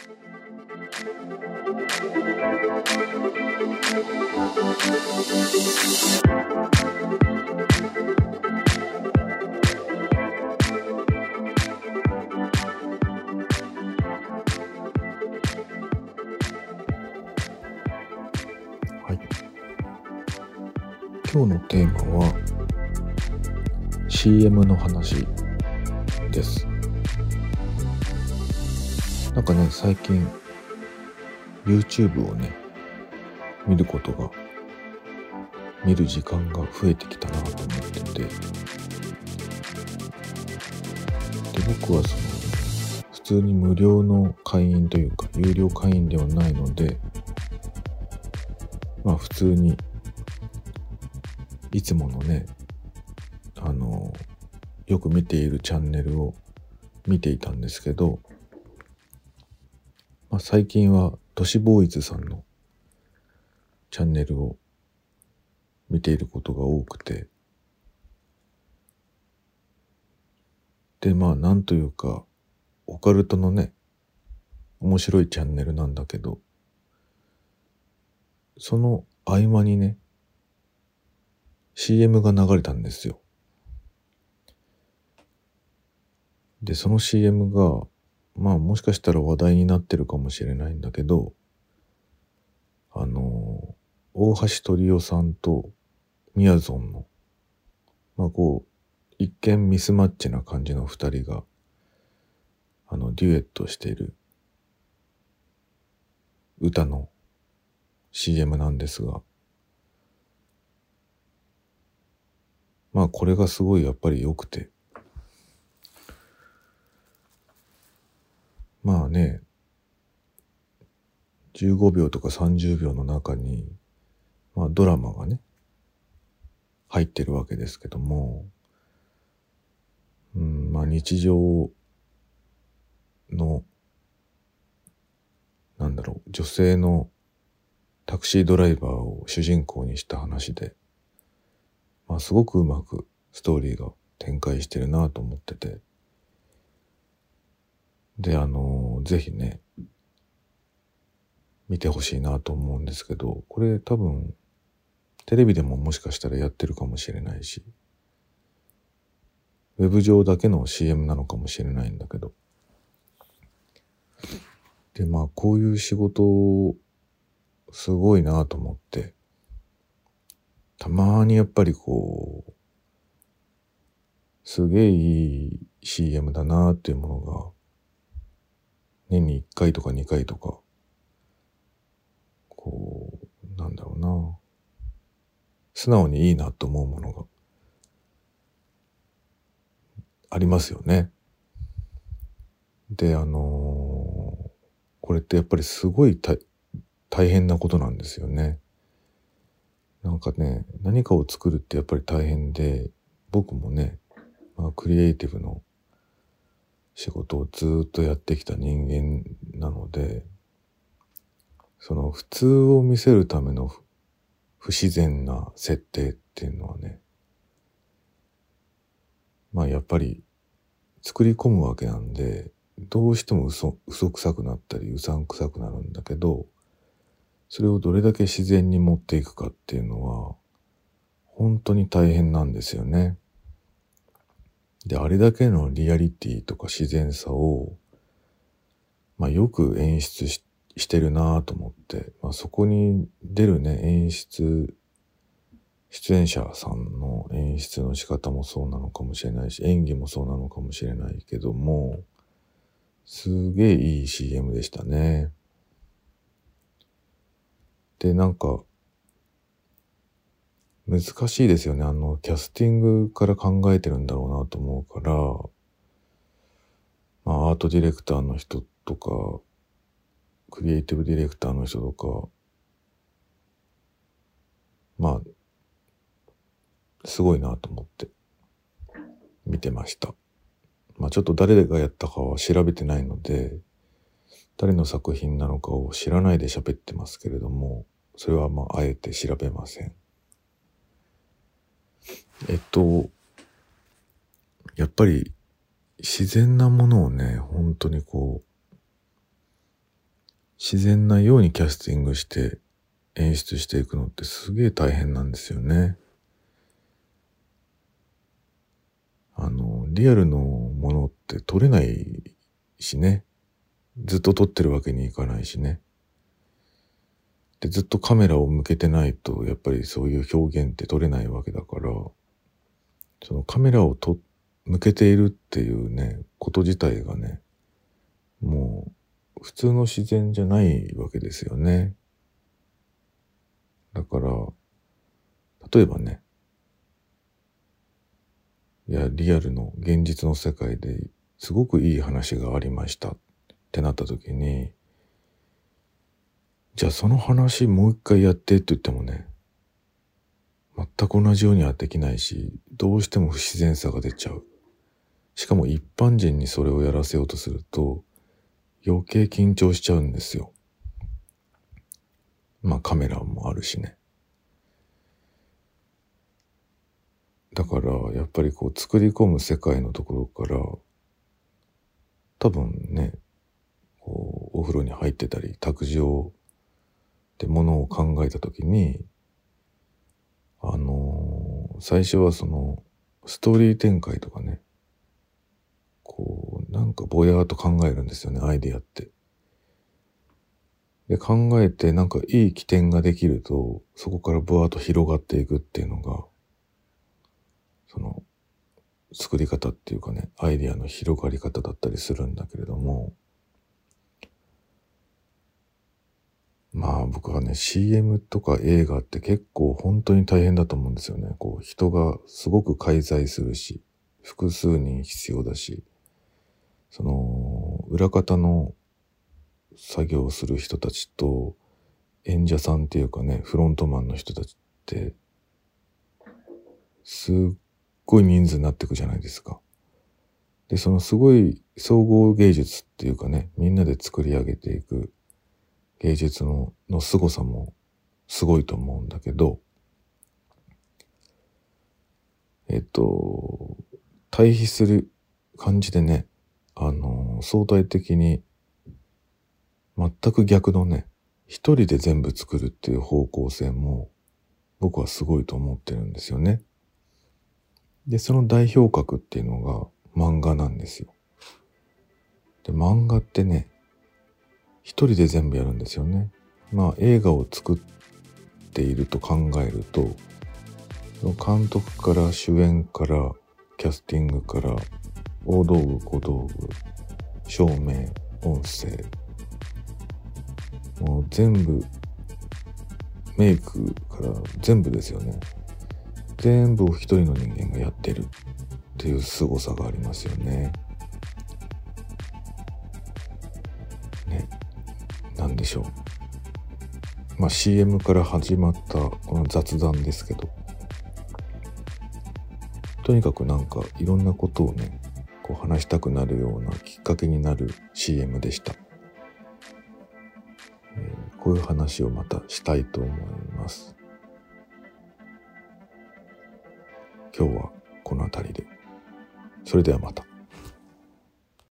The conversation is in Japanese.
はい。今日のテーマは CM の話です。なんかね、最近 YouTube をね、見ることが、見る時間が増えてきたなと思ってて、で、僕はその、普通に無料の会員というか、有料会員ではないので、まあ普通に、いつものね、あの、よく見ているチャンネルを見ていたんですけど、最近は都市ボーイズさんのチャンネルを見ていることが多くて、で、まあなんというか、オカルトのね、面白いチャンネルなんだけど、その合間にね、CM が流れたんですよ。で、その CM が、まあもしかしたら話題になってるかもしれないんだけど、あの、大橋トリオさんとみやぞんの、まあこう、一見ミスマッチな感じの二人が、あの、デュエットしている歌の CM なんですが、まあこれがすごいやっぱり良くて、まあね、15秒とか30秒の中に、まあドラマがね、入ってるわけですけども、うん、まあ日常の、なんだろう、女性のタクシードライバーを主人公にした話で、まあすごくうまくストーリーが展開してるなと思ってて、で、あの、ぜひね、見てほしいなと思うんですけど、これ多分、テレビでももしかしたらやってるかもしれないし、ウェブ上だけの CM なのかもしれないんだけど。で、まあ、こういう仕事、すごいなと思って、たまにやっぱりこう、すげえいい CM だなっていうものが、年に1回とか2回とか、こう、なんだろうな。素直にいいなと思うものがありますよね。で、あのーこれってやっぱりすごい大大変なことなんですよね。なんかね、何かを作るってやっぱり大変で、僕もね、まあ、クリエイティブの仕事をずっとやってきた人間なので、その普通を見せるための不自然な設定っていうのはね、まあやっぱり作り込むわけなんで、どうしても嘘、嘘くさくなったり、うさんくさくなるんだけど、それをどれだけ自然に持っていくかっていうのは、本当に大変なんですよね。で、あれだけのリアリティとか自然さを、まあよく演出ししてるなと思って、まあそこに出るね、演出、出演者さんの演出の仕方もそうなのかもしれないし、演技もそうなのかもしれないけども、すげえいい CM でしたね。で、なんか、難しいですよね。あの、キャスティングから考えてるんだろうなと思うから、まあ、アートディレクターの人とか、クリエイティブディレクターの人とか、まあ、すごいなと思って見てました。まあちょっと誰がやったかは調べてないので、誰の作品なのかを知らないで喋ってますけれども、それはまああえて調べません。えっと、やっぱり自然なものをね、本当にこう、自然なようにキャスティングして演出していくのってすげえ大変なんですよね。あの、リアルのものって撮れないしね。ずっと撮ってるわけにいかないしね。で、ずっとカメラを向けてないと、やっぱりそういう表現って撮れないわけだから、そのカメラをと向けているっていうね、こと自体がね、もう普通の自然じゃないわけですよね。だから、例えばね、いや、リアルの現実の世界ですごくいい話がありましたってなった時に、じゃあその話もう一回やってって言ってもね、全く同じようにはできないし、どうしても不自然さが出ちゃう。しかも一般人にそれをやらせようとすると、余計緊張しちゃうんですよ。まあカメラもあるしね。だからやっぱりこう作り込む世界のところから多分ねこうお風呂に入ってたり卓上でものを考えた時にあのー、最初はそのストーリー展開とかねこうなんかぼやーっと考えるんですよねアイディアって。で考えてなんかいい起点ができるとそこからブワーッと広がっていくっていうのがその作り方っていうかねアイディアの広がり方だったりするんだけれどもまあ僕はね CM とか映画って結構本当に大変だと思うんですよね。こう人がすごく介在するし複数人必要だしその裏方の作業をする人たちと演者さんっていうかねフロントマンの人たちってすっごい人数になっていくじゃないですか。で、そのすごい総合芸術っていうかね、みんなで作り上げていく芸術のの凄さもすごいと思うんだけど、えっと、対比する感じでね、あの、相対的に全く逆のね、一人で全部作るっていう方向性も僕はすごいと思ってるんですよね。で、その代表格っていうのが漫画なんですよ。で、漫画ってね、一人で全部やるんですよね。まあ映画を作っていると考えると、監督から主演からキャスティングから大道具小道具照明音声もう全部メイクから全部ですよね全部を一人の人間がやってるっていう凄さがありますよね。ね。でしょう。まあ CM から始まったこの雑談ですけど、とにかくなんかいろんなことをね、こう話したくなるようなきっかけになる CM でした。えー、こういう話をまたしたいと思います。今日はこの辺りで。それではまた。